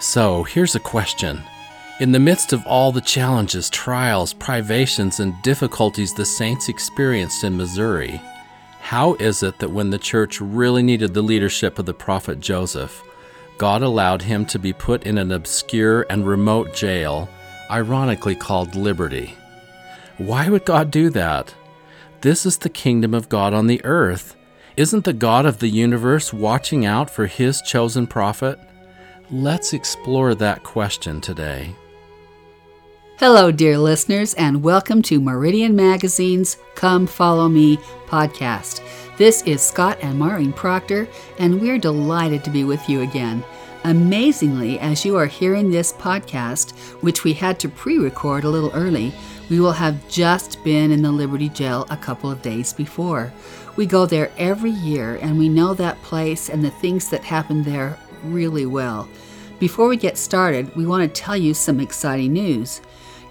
So, here's a question. In the midst of all the challenges, trials, privations, and difficulties the saints experienced in Missouri, how is it that when the church really needed the leadership of the prophet Joseph, God allowed him to be put in an obscure and remote jail, ironically called Liberty? Why would God do that? This is the kingdom of God on the earth. Isn't the God of the universe watching out for his chosen prophet? Let's explore that question today. Hello, dear listeners, and welcome to Meridian Magazine's Come Follow Me podcast. This is Scott and Maureen Proctor, and we're delighted to be with you again. Amazingly, as you are hearing this podcast, which we had to pre record a little early, we will have just been in the Liberty Jail a couple of days before. We go there every year, and we know that place and the things that happen there really well. Before we get started, we want to tell you some exciting news.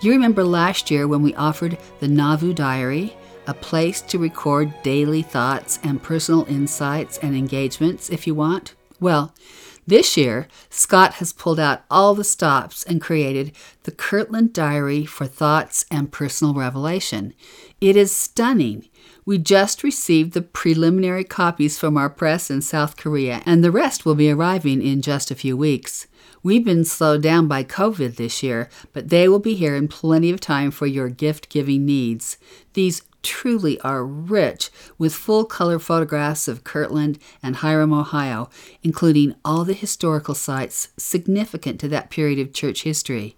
You remember last year when we offered the Nauvoo Diary, a place to record daily thoughts and personal insights and engagements if you want? Well, this year, Scott has pulled out all the stops and created the Kirtland Diary for Thoughts and Personal Revelation. It is stunning. We just received the preliminary copies from our press in South Korea, and the rest will be arriving in just a few weeks. We've been slowed down by COVID this year, but they will be here in plenty of time for your gift giving needs. These truly are rich with full color photographs of Kirtland and Hiram, Ohio, including all the historical sites significant to that period of church history.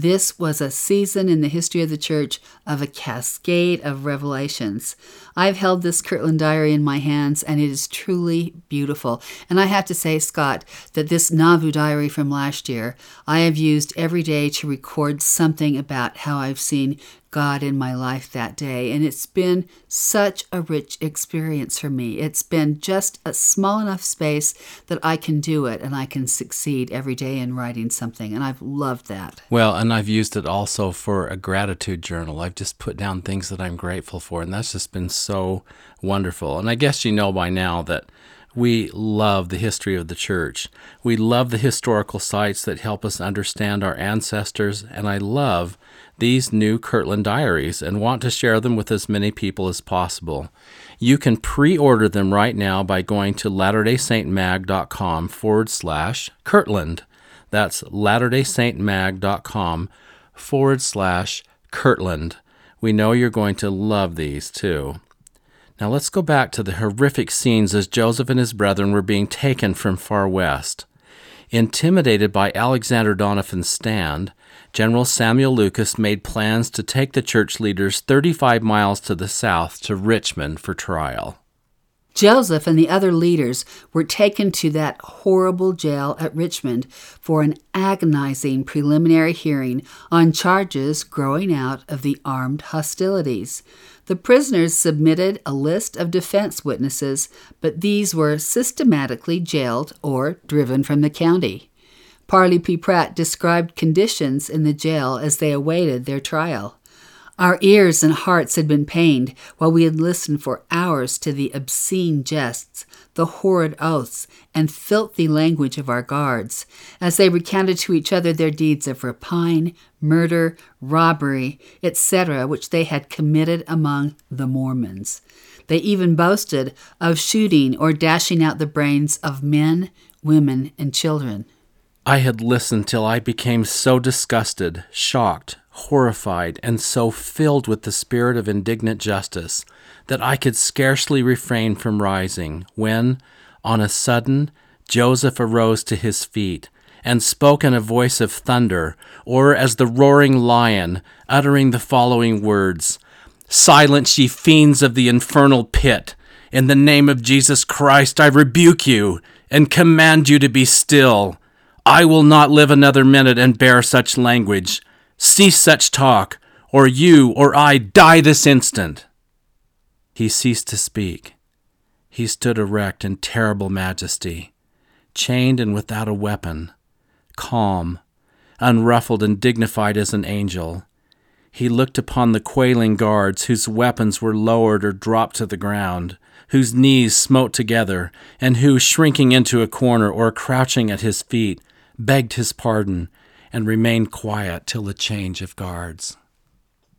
This was a season in the history of the church of a cascade of revelations. I've held this Kirtland diary in my hands, and it is truly beautiful. And I have to say, Scott, that this Nauvoo diary from last year, I have used every day to record something about how I've seen God in my life that day. And it's been such a rich experience for me. It's been just a small enough space that I can do it and I can succeed every day in writing something. And I've loved that. Well, and I've used it also for a gratitude journal. I've just put down things that I'm grateful for. And that's just been so wonderful. And I guess you know by now that we love the history of the church. We love the historical sites that help us understand our ancestors, and I love these new Kirtland diaries and want to share them with as many people as possible. You can pre order them right now by going to latterdaysaintmag.com forward slash Kirtland. That's latterdaysaintmag.com forward slash Kirtland. We know you're going to love these too. Now let's go back to the horrific scenes as Joseph and his brethren were being taken from Far West. Intimidated by Alexander Doniphan's stand, General Samuel Lucas made plans to take the church leaders 35 miles to the south to Richmond for trial. Joseph and the other leaders were taken to that horrible jail at Richmond for an agonizing preliminary hearing on charges growing out of the armed hostilities. The prisoners submitted a list of defense witnesses, but these were systematically jailed or driven from the county. Parley P. Pratt described conditions in the jail as they awaited their trial. Our ears and hearts had been pained while we had listened for hours to the obscene jests, the horrid oaths, and filthy language of our guards, as they recounted to each other their deeds of rapine, murder, robbery, etc., which they had committed among the Mormons. They even boasted of shooting or dashing out the brains of men, women, and children. I had listened till I became so disgusted, shocked, horrified, and so filled with the spirit of indignant justice that I could scarcely refrain from rising, when, on a sudden, Joseph arose to his feet and spoke in a voice of thunder, or as the roaring lion, uttering the following words Silence, ye fiends of the infernal pit! In the name of Jesus Christ, I rebuke you and command you to be still. I will not live another minute and bear such language. Cease such talk, or you or I die this instant. He ceased to speak. He stood erect in terrible majesty, chained and without a weapon, calm, unruffled and dignified as an angel. He looked upon the quailing guards whose weapons were lowered or dropped to the ground, whose knees smote together, and who, shrinking into a corner or crouching at his feet, begged his pardon, and remained quiet till the change of guards.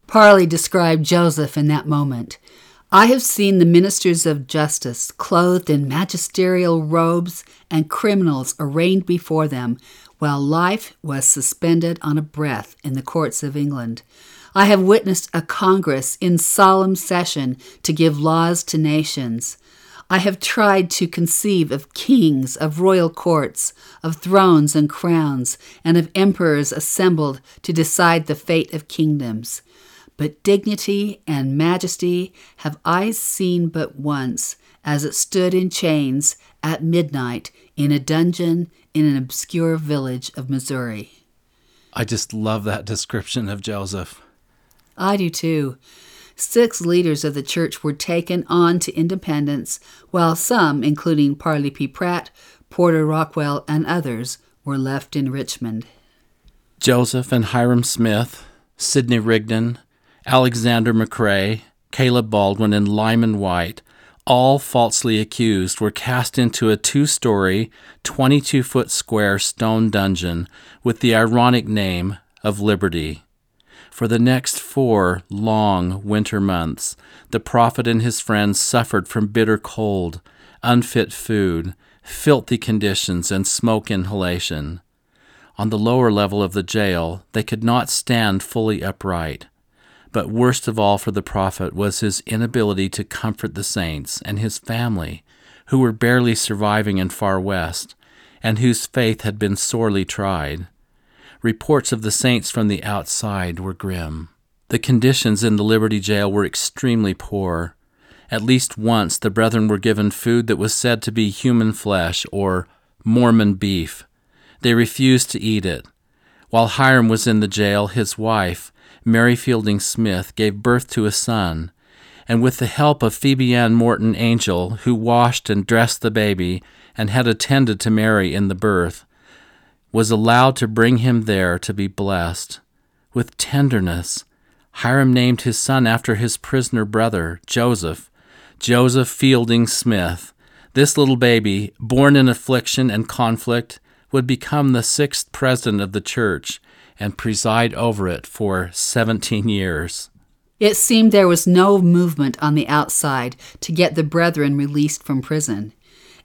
Parley described Joseph in that moment. I have seen the ministers of justice clothed in magisterial robes and criminals arraigned before them, while life was suspended on a breath in the courts of England. I have witnessed a Congress in solemn session to give laws to nations. I have tried to conceive of kings, of royal courts, of thrones and crowns, and of emperors assembled to decide the fate of kingdoms. But dignity and majesty have I seen but once, as it stood in chains at midnight in a dungeon in an obscure village of Missouri. I just love that description of Joseph. I do too. Six leaders of the church were taken on to Independence, while some, including Parley P. Pratt, Porter Rockwell, and others, were left in Richmond. Joseph and Hyrum Smith, Sidney Rigdon, Alexander McRae, Caleb Baldwin, and Lyman Wight, all falsely accused, were cast into a two story, 22 foot square stone dungeon with the ironic name of Liberty. For the next four long winter months, the prophet and his friends suffered from bitter cold, unfit food, filthy conditions, and smoke inhalation. On the lower level of the jail, they could not stand fully upright. But worst of all for the prophet was his inability to comfort the saints and his family, who were barely surviving in Far West, and whose faith had been sorely tried. Reports of the saints from the outside were grim. The conditions in the Liberty Jail were extremely poor. At least once the brethren were given food that was said to be human flesh or Mormon beef. They refused to eat it. While Hyrum was in the jail, his wife, Mary Fielding Smith, gave birth to a son, and with the help of Phoebe Ann Morton Angell, who washed and dressed the baby and had attended to Mary in the birth, was allowed to bring him there to be blessed. With tenderness, Hyrum named his son after his prisoner brother, Joseph, Joseph Fielding Smith. This little baby, born in affliction and conflict, would become the sixth president of the church and preside over it for 17 years. It seemed there was no movement on the outside to get the brethren released from prison.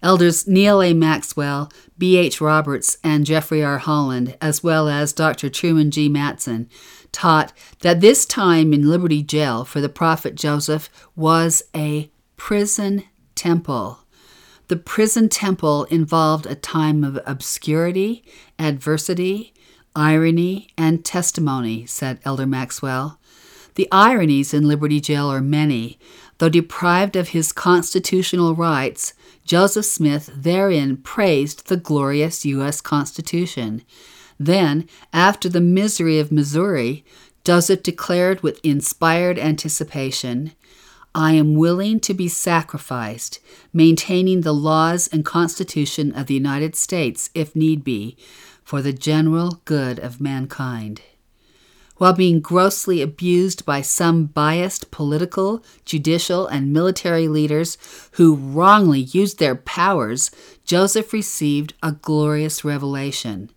Elders Neal A. Maxwell, B. H. Roberts, and Jeffrey R. Holland, as well as Dr. Truman G. Madsen, taught that this time in Liberty Jail for the prophet Joseph was a prison temple. The prison temple involved a time of obscurity, adversity, irony, and testimony, said Elder Maxwell. The ironies in Liberty Jail are many. Though deprived of his constitutional rights, Joseph Smith therein praised the glorious U.S. Constitution. Then, after the misery of Missouri, Joseph declared with inspired anticipation, I am willing to be sacrificed, maintaining the laws and Constitution of the United States, if need be, for the general good of mankind. While being grossly abused by some biased political, judicial, and military leaders who wrongly used their powers, Joseph received a glorious revelation.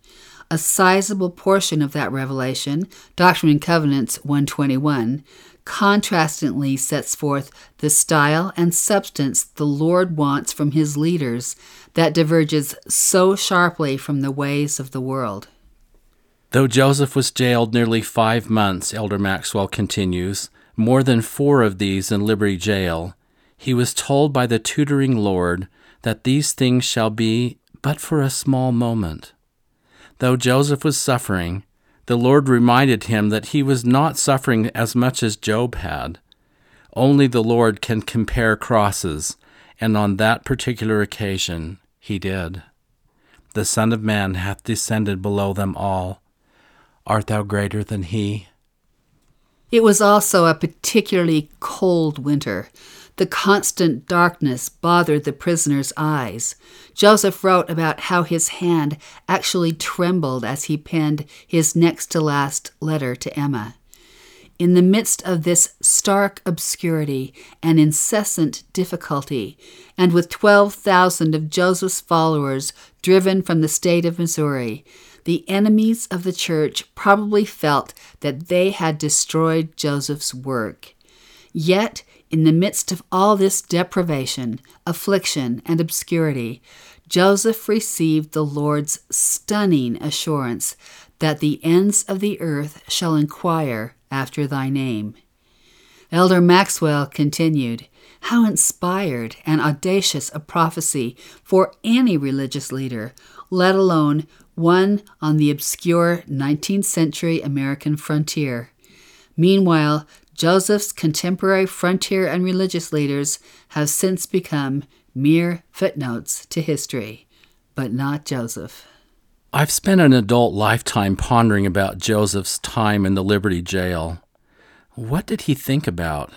A sizable portion of that revelation, Doctrine and Covenants 121, contrastingly sets forth the style and substance the Lord wants from his leaders that diverges so sharply from the ways of the world. Though Joseph was jailed nearly five months, Elder Maxwell continues, more than four of these in Liberty Jail, he was told by the tutoring Lord that these things shall be but for a small moment. Though Joseph was suffering, the Lord reminded him that he was not suffering as much as Job had. Only the Lord can compare crosses, and on that particular occasion he did. The Son of Man hath descended below them all. Art thou greater than he? It was also a particularly cold winter. The constant darkness bothered the prisoner's eyes. Joseph wrote about how his hand actually trembled as he penned his next to last letter to Emma. In the midst of this stark obscurity and incessant difficulty, and with 12,000 of Joseph's followers driven from the state of Missouri, the enemies of the church probably felt that they had destroyed Joseph's work. Yet, in the midst of all this deprivation, affliction, and obscurity, Joseph received the Lord's stunning assurance that the ends of the earth shall inquire after thy name. Elder Maxwell continued, How inspired and audacious a prophecy for any religious leader, let alone one on the obscure 19th century American frontier. Meanwhile, Joseph's contemporary frontier and religious leaders have since become mere footnotes to history, but not Joseph. I've spent an adult lifetime pondering about Joseph's time in the Liberty Jail. What did he think about?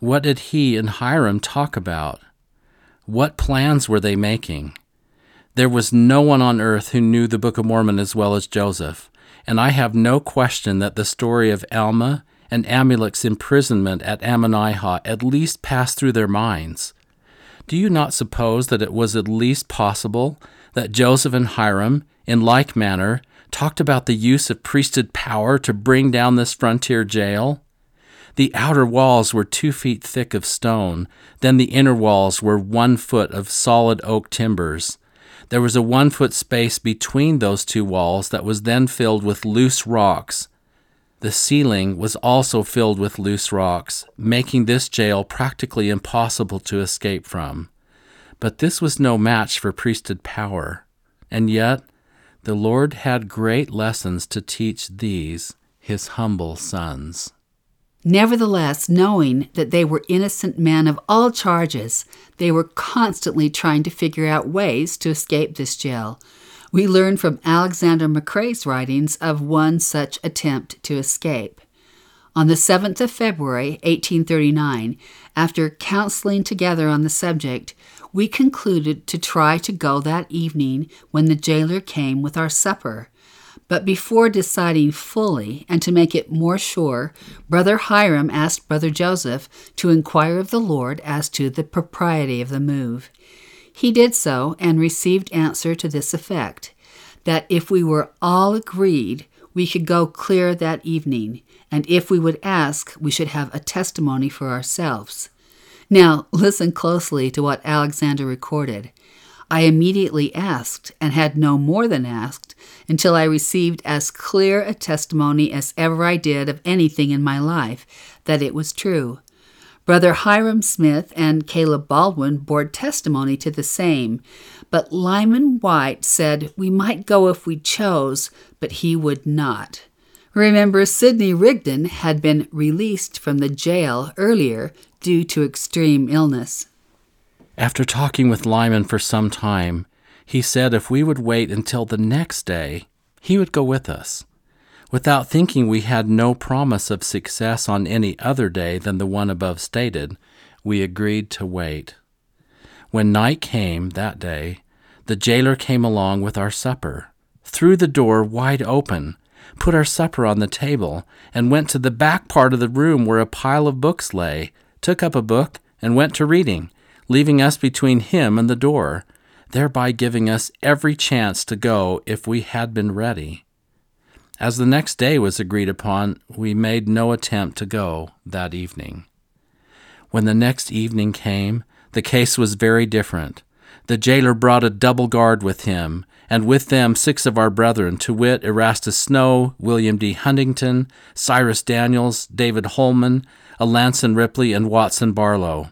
What did he and Hyrum talk about? What plans were they making? There was no one on earth who knew the Book of Mormon as well as Joseph, and I have no question that the story of Alma and Amulek's imprisonment at Ammonihah at least passed through their minds. Do you not suppose that it was at least possible that Joseph and Hyrum, in like manner, talked about the use of priesthood power to bring down this frontier jail? The outer walls were two feet thick of stone, then the inner walls were one foot of solid oak timbers. There was a one foot space between those two walls that was then filled with loose rocks. The ceiling was also filled with loose rocks, making this jail practically impossible to escape from. But this was no match for priesthood power. And yet, the Lord had great lessons to teach these, his humble sons. Nevertheless, knowing that they were innocent men of all charges, they were constantly trying to figure out ways to escape this jail. We learn from Alexander McRae's writings of one such attempt to escape. On the 7th of February, 1839, after counseling together on the subject, we concluded to try to go that evening when the jailer came with our supper. But before deciding fully and to make it more sure, Brother Hyrum asked Brother Joseph to inquire of the Lord as to the propriety of the move. He did so and received answer to this effect that if we were all agreed, we could go clear that evening, and if we would ask, we should have a testimony for ourselves. Now, listen closely to what Alexander recorded. I immediately asked, and had no more than asked, until I received as clear a testimony as ever I did of anything in my life, that it was true. Brother Hyrum Smith and Caleb Baldwin bore testimony to the same, but Lyman Wight said we might go if we chose, but he would not. Remember, Sidney Rigdon had been released from the jail earlier due to extreme illness. After talking with Lyman for some time, he said if we would wait until the next day, he would go with us. Without thinking we had no promise of success on any other day than the one above stated, we agreed to wait. When night came that day, the jailer came along with our supper, threw the door wide open, put our supper on the table, and went to the back part of the room where a pile of books lay, took up a book, and went to reading, leaving us between him and the door, thereby giving us every chance to go if we had been ready. As the next day was agreed upon, we made no attempt to go that evening. When the next evening came, the case was very different. The jailer brought a double guard with him, and with them six of our brethren, to wit, Erastus Snow, William D. Huntington, Cyrus Daniels, David Holman, Alanson Ripley, and Watson Barlow.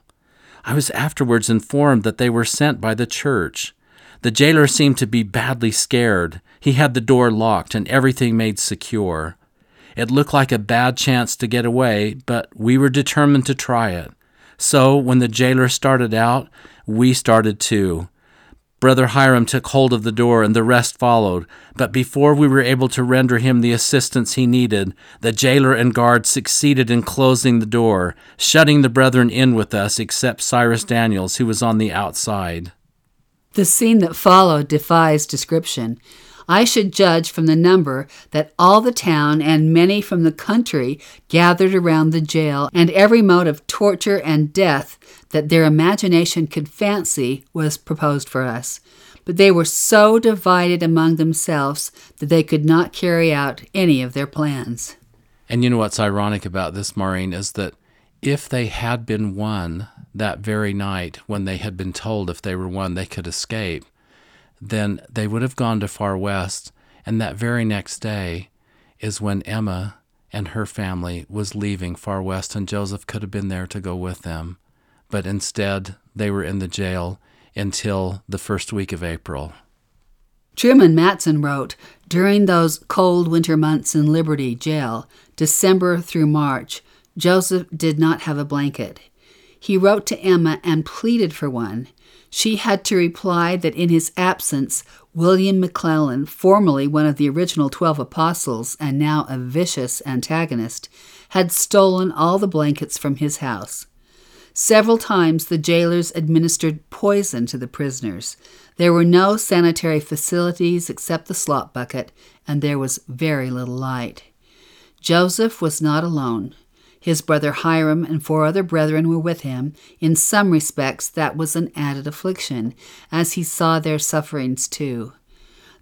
I was afterwards informed that they were sent by the church. The jailer seemed to be badly scared. He had the door locked and everything made secure. It looked like a bad chance to get away, but we were determined to try it. So, when the jailer started out, we started too. Brother Hyrum took hold of the door, and the rest followed. But before we were able to render him the assistance he needed, the jailer and guard succeeded in closing the door, shutting the brethren in with us, except Cyrus Daniels, who was on the outside. The scene that followed defies description. I should judge from the number that all the town and many from the country gathered around the jail, and every mode of torture and death that their imagination could fancy was proposed for us. but they were so divided among themselves that they could not carry out any of their plans. And you know what's ironic about this, Maureen, is that if they had been one that very night when they had been told if they were one they could escape, then they would have gone to Far West. And that very next day is when Emma and her family was leaving Far West, and Joseph could have been there to go with them. But instead, they were in the jail until the first week of April. Truman Madsen wrote During those cold winter months in Liberty Jail, December through March, Joseph did not have a blanket. He wrote to Emma and pleaded for one. She had to reply that in his absence, William McLellin, formerly one of the original Twelve Apostles and now a vicious antagonist, had stolen all the blankets from his house. Several times the jailers administered poison to the prisoners. There were no sanitary facilities except the slop bucket, and there was very little light. Joseph was not alone. His brother Hyrum and four other brethren were with him. In some respects, that was an added affliction, as he saw their sufferings too.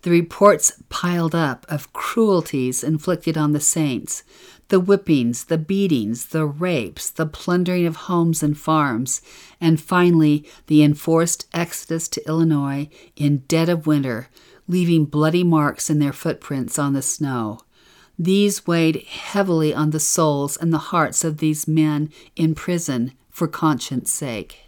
The reports piled up of cruelties inflicted on the saints, the whippings, the beatings, the rapes, the plundering of homes and farms, and finally the enforced exodus to Illinois in dead of winter, leaving bloody marks in their footprints on the snow. These weighed heavily on the souls and the hearts of these men in prison for conscience sake.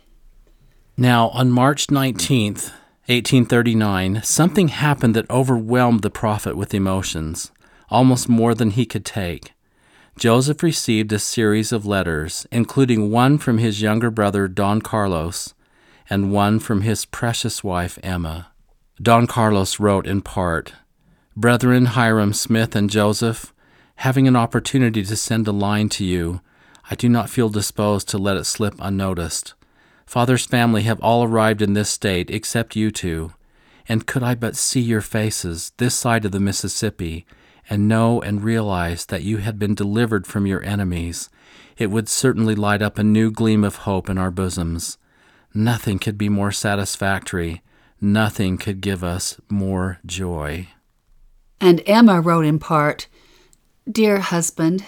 Now, on March 19th, 1839, something happened that overwhelmed the prophet with emotions, almost more than he could take. Joseph received a series of letters, including one from his younger brother Don Carlos and one from his precious wife Emma. Don Carlos wrote in part Brethren Hyrum Smith and Joseph, having an opportunity to send a line to you, I do not feel disposed to let it slip unnoticed. Father's family have all arrived in this state except you two, and could I but see your faces this side of the Mississippi, and know and realize that you had been delivered from your enemies, it would certainly light up a new gleam of hope in our bosoms. Nothing could be more satisfactory, nothing could give us more joy. And Emma wrote in part Dear husband,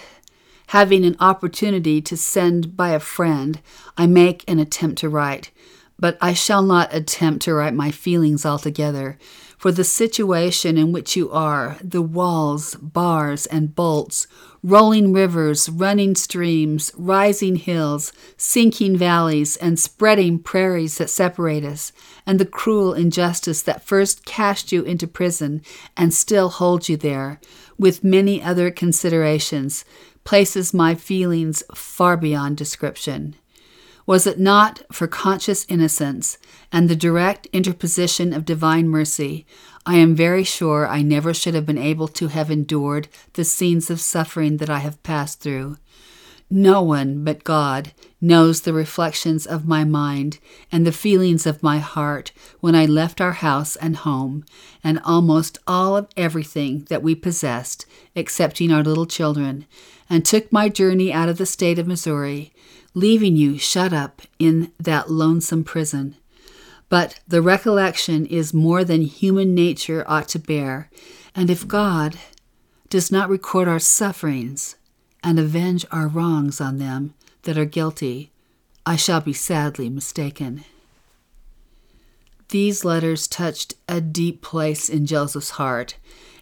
having an opportunity to send by a friend, I make an attempt to write, but I shall not attempt to write my feelings altogether for the situation in which you are, the walls, bars, and bolts, rolling rivers, running streams, rising hills, sinking valleys, and spreading prairies that separate us, and the cruel injustice that first cast you into prison and still holds you there, with many other considerations, places my feelings far beyond description. Was it not for conscious innocence and the direct interposition of divine mercy, I am very sure I never should have been able to have endured the scenes of suffering that I have passed through. No one but God knows the reflections of my mind and the feelings of my heart when I left our house and home, and almost all of everything that we possessed, excepting our little children, and took my journey out of the state of Missouri leaving you shut up in that lonesome prison. But the recollection is more than human nature ought to bear, and if God does not record our sufferings and avenge our wrongs on them that are guilty, I shall be sadly mistaken. These letters touched a deep place in Joseph's heart,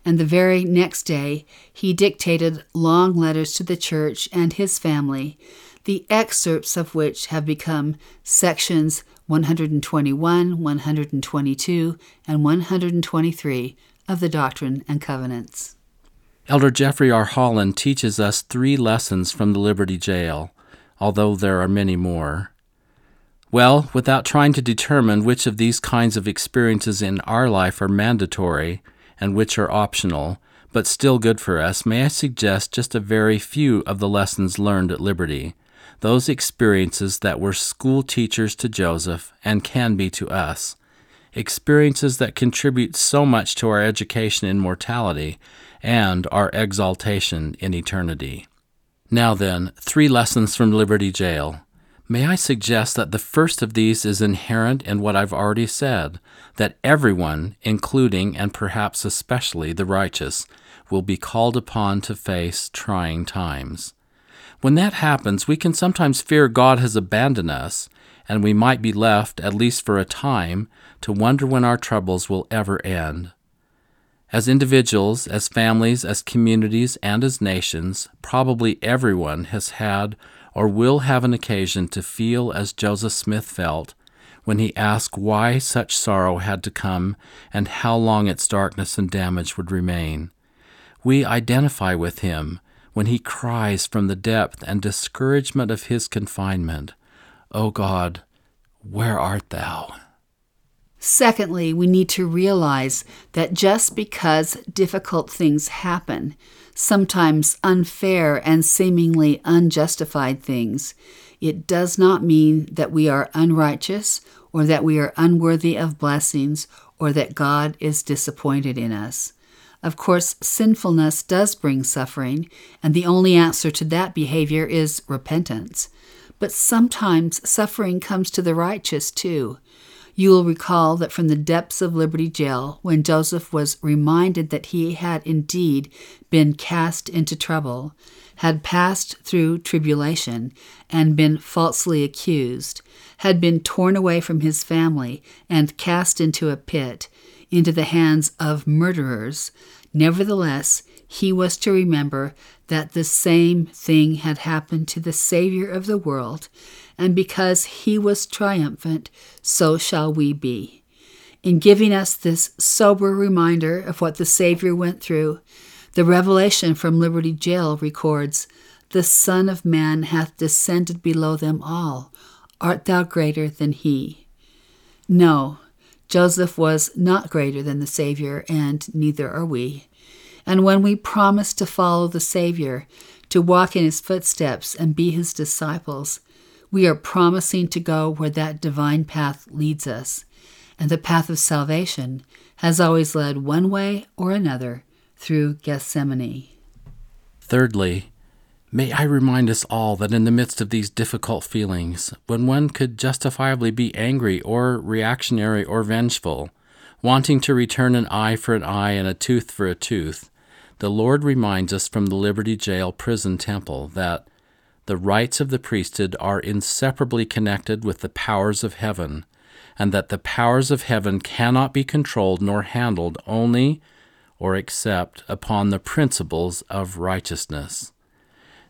and the very next day he dictated long letters to the church and his family the excerpts of which have become sections 121, 122, and 123 of the Doctrine and Covenants. Elder Jeffrey R. Holland teaches us three lessons from the Liberty Jail, although there are many more. Well, without trying to determine which of these kinds of experiences in our life are mandatory and which are optional, but still good for us, may I suggest just a very few of the lessons learned at Liberty those experiences that were school teachers to Joseph and can be to us, experiences that contribute so much to our education in mortality and our exaltation in eternity. Now then, three lessons from Liberty Jail. May I suggest that the first of these is inherent in what I've already said that everyone, including and perhaps especially the righteous, will be called upon to face trying times. When that happens, we can sometimes fear God has abandoned us, and we might be left, at least for a time, to wonder when our troubles will ever end. As individuals, as families, as communities, and as nations, probably everyone has had or will have an occasion to feel as Joseph Smith felt when he asked why such sorrow had to come and how long its darkness and damage would remain. We identify with him when he cries from the depth and discouragement of his confinement, O God, where art thou? Secondly, we need to realize that just because difficult things happen, sometimes unfair and seemingly unjustified things, it does not mean that we are unrighteous or that we are unworthy of blessings or that God is disappointed in us. Of course, sinfulness does bring suffering, and the only answer to that behavior is repentance. But sometimes suffering comes to the righteous too. You will recall that from the depths of Liberty Jail, when Joseph was reminded that he had indeed been cast into trouble, had passed through tribulation, and been falsely accused, had been torn away from his family and cast into a pit, into the hands of murderers, nevertheless, he was to remember that the same thing had happened to the Savior of the world and because he was triumphant, so shall we be. In giving us this sober reminder of what the Savior went through, the revelation from Liberty Jail records, The Son of Man hath descended below them all. Art thou greater than he? No, Joseph was not greater than the Savior, and neither are we. And when we promise to follow the Savior, to walk in his footsteps and be his disciples, we are promising to go where that divine path leads us, and the path of salvation has always led one way or another through Gethsemane. Thirdly, may I remind us all that in the midst of these difficult feelings, when one could justifiably be angry or reactionary or vengeful, wanting to return an eye for an eye and a tooth for a tooth, the Lord reminds us from the Liberty Jail prison temple that the rights of the priesthood are inseparably connected with the powers of heaven, and that the powers of heaven cannot be controlled nor handled only or except upon the principles of righteousness.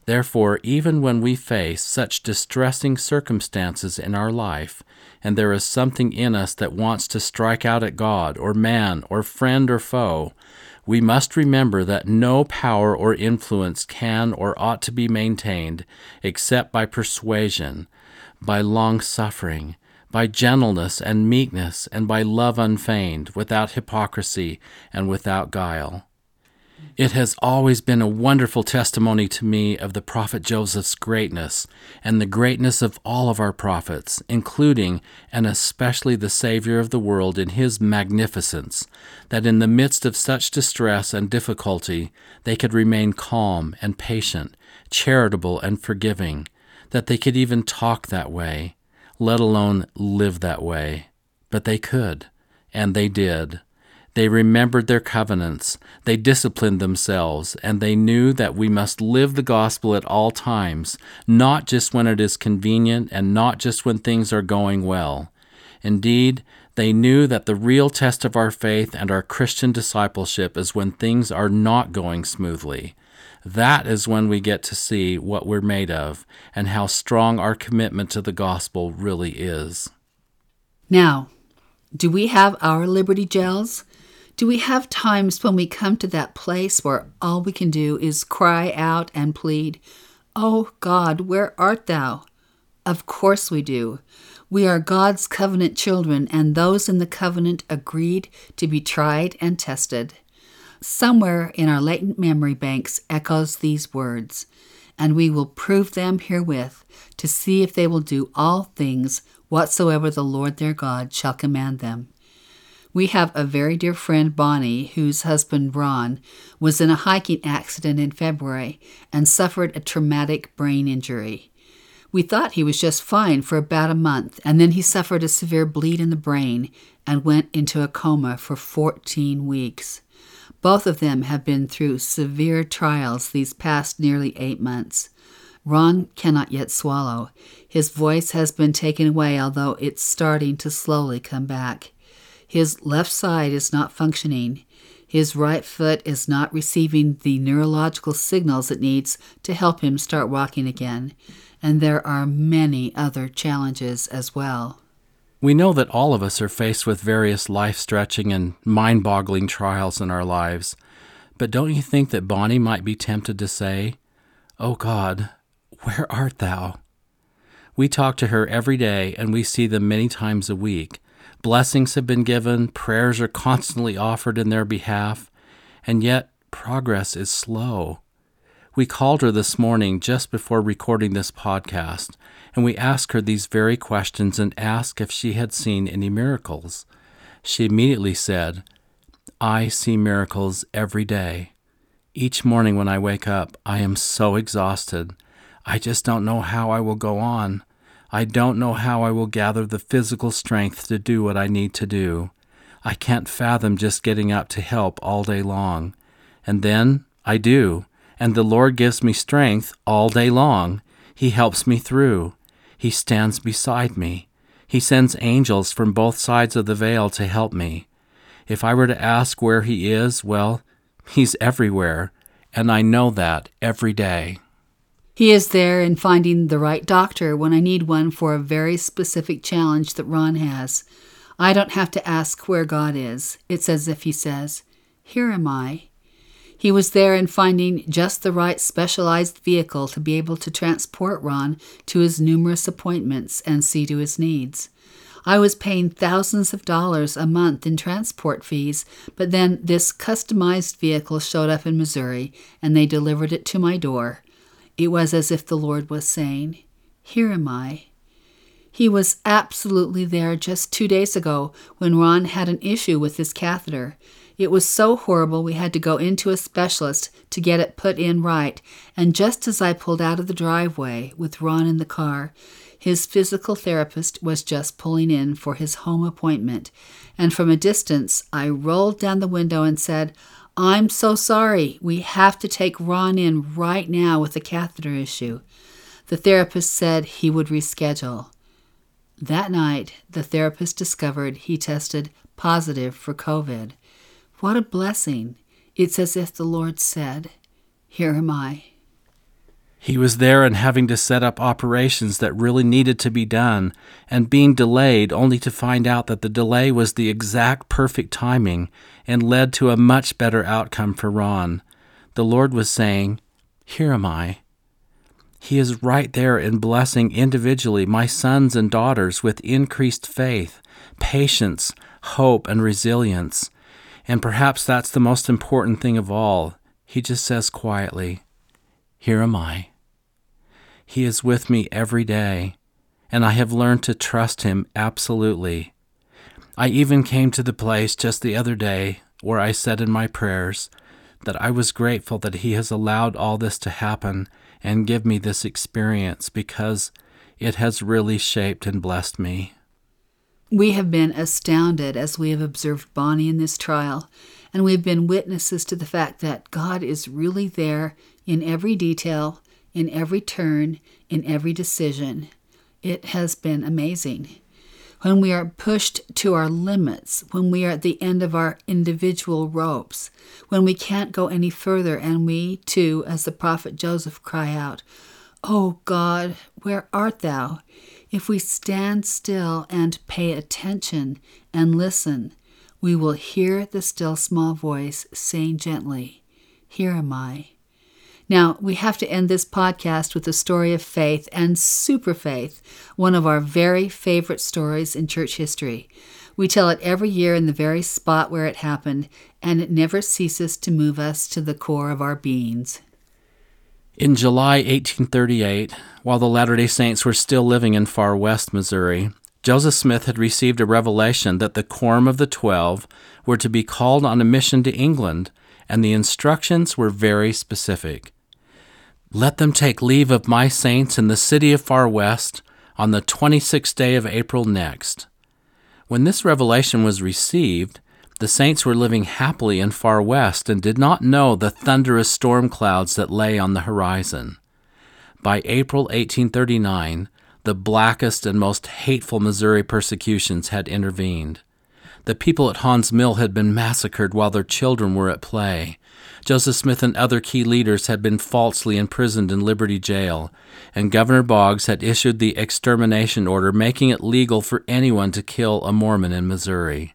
Therefore, even when we face such distressing circumstances in our life, and there is something in us that wants to strike out at God, or man, or friend, or foe, we must remember that no power or influence can or ought to be maintained except by persuasion, by long suffering, by gentleness and meekness, and by love unfeigned, without hypocrisy and without guile. It has always been a wonderful testimony to me of the prophet Joseph's greatness and the greatness of all of our prophets, including and especially the Savior of the world in his magnificence, that in the midst of such distress and difficulty they could remain calm and patient, charitable and forgiving, that they could even talk that way, let alone live that way. But they could, and they did. They remembered their covenants, they disciplined themselves, and they knew that we must live the gospel at all times, not just when it is convenient and not just when things are going well. Indeed, they knew that the real test of our faith and our Christian discipleship is when things are not going smoothly. That is when we get to see what we're made of and how strong our commitment to the gospel really is. Now, do we have our Liberty Jails? Do we have times when we come to that place where all we can do is cry out and plead, Oh God, where art thou? Of course we do. We are God's covenant children, and those in the covenant agreed to be tried and tested. Somewhere in our latent memory banks echoes these words, and we will prove them herewith to see if they will do all things whatsoever the Lord their God shall command them. We have a very dear friend, Bonnie, whose husband, Ron, was in a hiking accident in February and suffered a traumatic brain injury. We thought he was just fine for about a month, and then he suffered a severe bleed in the brain and went into a coma for 14 weeks. Both of them have been through severe trials these past nearly eight months. Ron cannot yet swallow. His voice has been taken away, although it's starting to slowly come back. His left side is not functioning. His right foot is not receiving the neurological signals it needs to help him start walking again. And there are many other challenges as well. We know that all of us are faced with various life stretching and mind boggling trials in our lives. But don't you think that Bonnie might be tempted to say, Oh God, where art thou? We talk to her every day and we see them many times a week. Blessings have been given, prayers are constantly offered in their behalf, and yet progress is slow. We called her this morning just before recording this podcast, and we asked her these very questions and asked if she had seen any miracles. She immediately said, I see miracles every day. Each morning when I wake up, I am so exhausted. I just don't know how I will go on. I don't know how I will gather the physical strength to do what I need to do. I can't fathom just getting up to help all day long. And then I do, and the Lord gives me strength all day long. He helps me through. He stands beside me. He sends angels from both sides of the veil to help me. If I were to ask where He is, well, He's everywhere, and I know that every day. He is there in finding the right doctor when I need one for a very specific challenge that Ron has. I don't have to ask where God is. It's as if He says, Here am I. He was there in finding just the right specialized vehicle to be able to transport Ron to his numerous appointments and see to his needs. I was paying thousands of dollars a month in transport fees, but then this customized vehicle showed up in Missouri and they delivered it to my door. It was as if the Lord was saying, Here am I. He was absolutely there just two days ago when Ron had an issue with his catheter. It was so horrible we had to go into a specialist to get it put in right, and just as I pulled out of the driveway with Ron in the car, his physical therapist was just pulling in for his home appointment, and from a distance I rolled down the window and said, I'm so sorry. We have to take Ron in right now with a catheter issue. The therapist said he would reschedule. That night, the therapist discovered he tested positive for COVID. What a blessing. It's as if the Lord said, Here am I. He was there and having to set up operations that really needed to be done, and being delayed only to find out that the delay was the exact perfect timing and led to a much better outcome for Ron. The Lord was saying, Here am I. He is right there in blessing individually my sons and daughters with increased faith, patience, hope, and resilience. And perhaps that's the most important thing of all. He just says quietly, Here am I. He is with me every day, and I have learned to trust Him absolutely. I even came to the place just the other day where I said in my prayers that I was grateful that He has allowed all this to happen and give me this experience because it has really shaped and blessed me. We have been astounded as we have observed Bonnie in this trial, and we have been witnesses to the fact that God is really there in every detail in every turn, in every decision. It has been amazing. When we are pushed to our limits, when we are at the end of our individual ropes, when we can't go any further, and we, too, as the prophet Joseph, cry out, Oh God, where art thou? If we stand still and pay attention and listen, we will hear the still small voice saying gently, Here am I. Now, we have to end this podcast with a story of faith and super faith, one of our very favorite stories in church history. We tell it every year in the very spot where it happened, and it never ceases to move us to the core of our beings. In July 1838, while the Latter day Saints were still living in Far West Missouri, Joseph Smith had received a revelation that the Quorum of the Twelve were to be called on a mission to England, and the instructions were very specific. Let them take leave of my saints in the city of Far West on the 26th day of April next. When this revelation was received, the saints were living happily in Far West and did not know the thunderous storm clouds that lay on the horizon. By April 1839, the blackest and most hateful Missouri persecutions had intervened. The people at Haun's Mill had been massacred while their children were at play. Joseph Smith and other key leaders had been falsely imprisoned in Liberty Jail, and Governor Boggs had issued the extermination order making it legal for anyone to kill a Mormon in Missouri.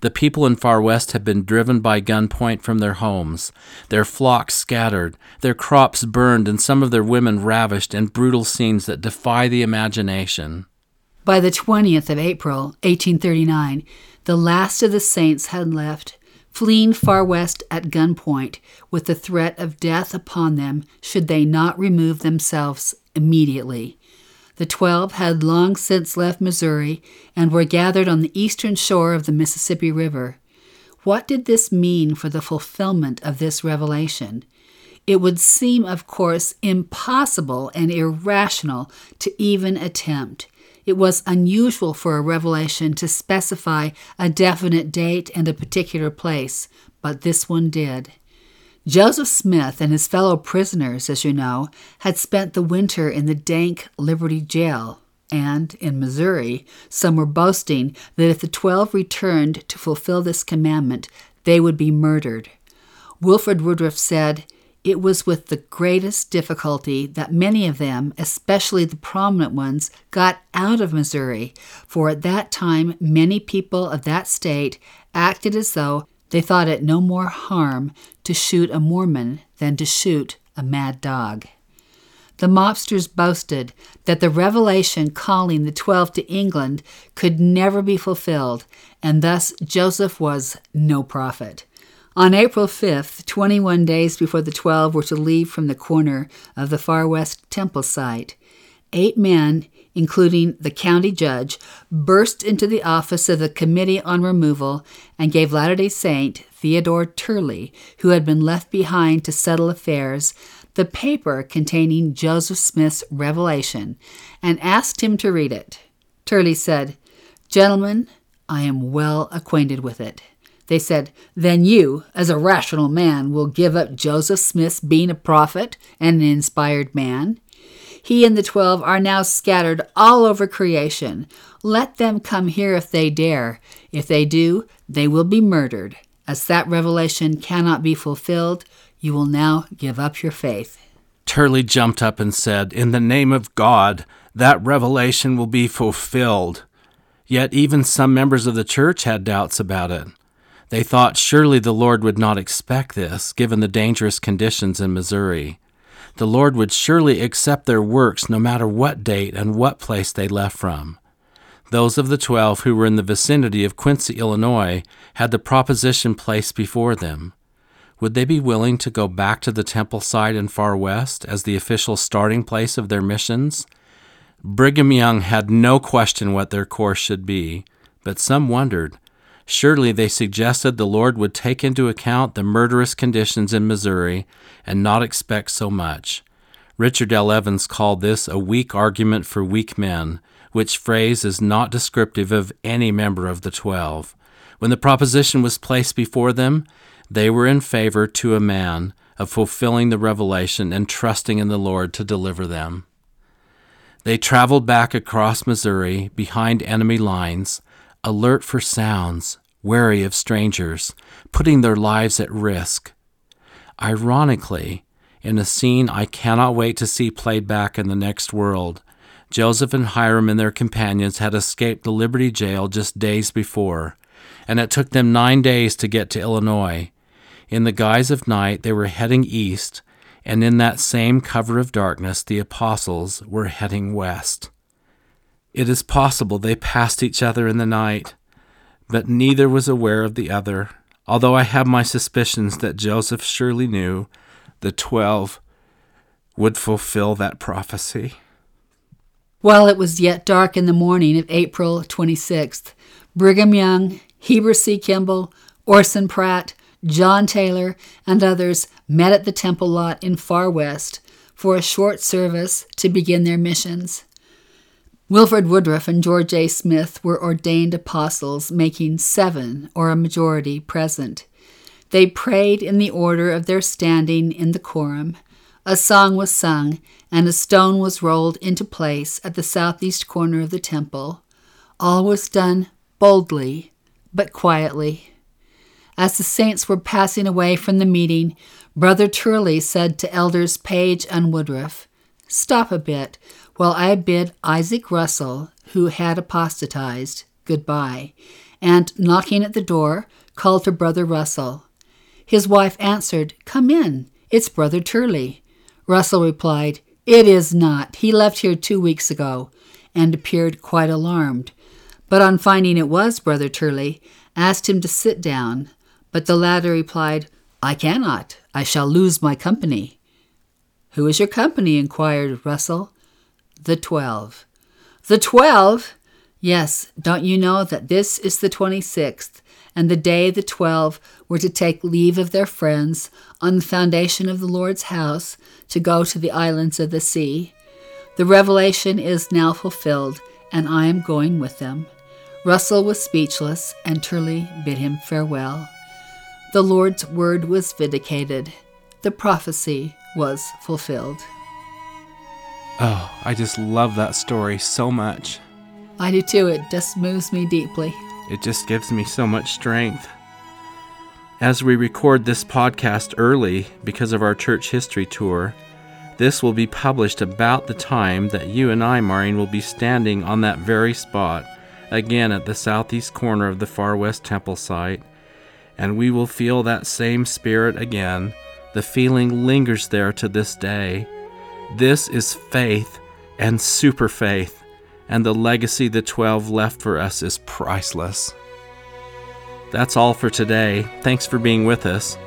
The people in Far West had been driven by gunpoint from their homes, their flocks scattered, their crops burned, and some of their women ravished in brutal scenes that defy the imagination. By the 20th of April, 1839, the last of the saints had left, fleeing far west at gunpoint, with the threat of death upon them should they not remove themselves immediately. The twelve had long since left Missouri and were gathered on the eastern shore of the Mississippi River. What did this mean for the fulfillment of this revelation? It would seem, of course, impossible and irrational to even attempt. It was unusual for a revelation to specify a definite date and a particular place, but this one did. Joseph Smith and his fellow prisoners, as you know, had spent the winter in the dank Liberty Jail, and in Missouri, some were boasting that if the twelve returned to fulfill this commandment, they would be murdered. Wilford Woodruff said, It was with the greatest difficulty that many of them, especially the prominent ones, got out of Missouri, for at that time many people of that state acted as though they thought it no more harm to shoot a Mormon than to shoot a mad dog. The mobsters boasted that the revelation calling the twelve to England could never be fulfilled, and thus Joseph was no prophet. On April 5th, 21 days before the twelve were to leave from the corner of the Far West Temple site, eight men including the county judge, burst into the office of the Committee on Removal and gave Latter day Saint Theodore Turley, who had been left behind to settle affairs, the paper containing Joseph Smith's revelation and asked him to read it. Turley said, Gentlemen, I am well acquainted with it. They said, Then you, as a rational man, will give up Joseph Smith's being a prophet and an inspired man? He and the twelve are now scattered all over creation. Let them come here if they dare. If they do, they will be murdered. As that revelation cannot be fulfilled, you will now give up your faith. Turley jumped up and said, In the name of God, that revelation will be fulfilled. Yet even some members of the church had doubts about it. They thought surely the Lord would not expect this, given the dangerous conditions in Missouri the Lord would surely accept their works no matter what date and what place they left from. Those of the twelve who were in the vicinity of Quincy, Illinois, had the proposition placed before them. Would they be willing to go back to the temple site in Far West as the official starting place of their missions? Brigham Young had no question what their course should be, but some wondered Surely they suggested the Lord would take into account the murderous conditions in Missouri and not expect so much. Richard L. Evans called this a weak argument for weak men, which phrase is not descriptive of any member of the twelve. When the proposition was placed before them, they were in favor to a man of fulfilling the revelation and trusting in the Lord to deliver them. They traveled back across Missouri behind enemy lines, alert for sounds, wary of strangers, putting their lives at risk. Ironically, in a scene I cannot wait to see played back in the next world, Joseph and Hyrum and their companions had escaped the Liberty Jail just days before, and it took them nine days to get to Illinois. In the guise of night, they were heading east, and in that same cover of darkness, the apostles were heading west. It is possible they passed each other in the night but neither was aware of the other, although I have my suspicions that Joseph surely knew the twelve would fulfill that prophecy. While it was yet dark in the morning of April 26th, Brigham Young, Heber C. Kimball, Orson Pratt, John Taylor, and others met at the temple lot in Far West for a short service to begin their missions. Wilford Woodruff and George A. Smith were ordained apostles, making seven, or a majority, present. They prayed in the order of their standing in the quorum. A song was sung, and a stone was rolled into place at the southeast corner of the temple. All was done boldly, but quietly. As the saints were passing away from the meeting, Brother Turley said to Elders Page and Woodruff, Stop a bit while I bid Isaac Russell, who had apostatized, goodbye, and, knocking at the door, called to Brother Russell. His wife answered, Come in, it's Brother Turley. Russell replied, It is not. He left here two weeks ago, and appeared quite alarmed. But on finding it was Brother Turley, asked him to sit down. But the latter replied, I cannot. I shall lose my company. Who is your company? inquired Russell. The twelve. The twelve? Yes, don't you know that this is the twenty sixth, and the day the twelve were to take leave of their friends on the foundation of the Lord's house to go to the islands of the sea? The revelation is now fulfilled, and I am going with them. Russell was speechless, and Turley bid him farewell. The Lord's word was vindicated. The prophecy was fulfilled. Oh, I just love that story so much. I do too. It just moves me deeply. It just gives me so much strength. As we record this podcast early because of our church history tour, this will be published about the time that you and I, Maurine, will be standing on that very spot, again at the southeast corner of the Far West Temple site, and we will feel that same spirit again. The feeling lingers there to this day. This is faith and super faith, and the legacy the 12 left for us is priceless. That's all for today. Thanks for being with us.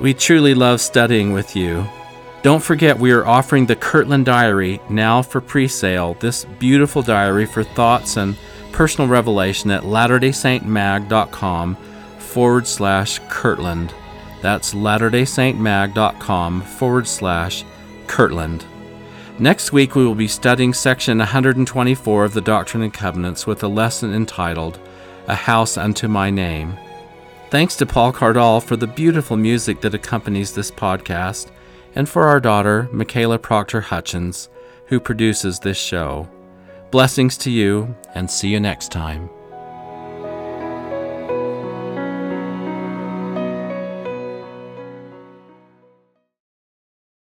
We truly love studying with you. Don't forget, we are offering the Kirtland Diary now for pre sale. This beautiful diary for thoughts and personal revelation at latterdaysaintmag.com forward slash Kirtland. That's latterdaysaintmag.com forward slash Kirtland. Next week, we will be studying section 124 of the Doctrine and Covenants with a lesson entitled A House Unto My Name. Thanks to Paul Cardall for the beautiful music that accompanies this podcast, and for our daughter, Michaela Proctor Hutchins, who produces this show. Blessings to you, and see you next time.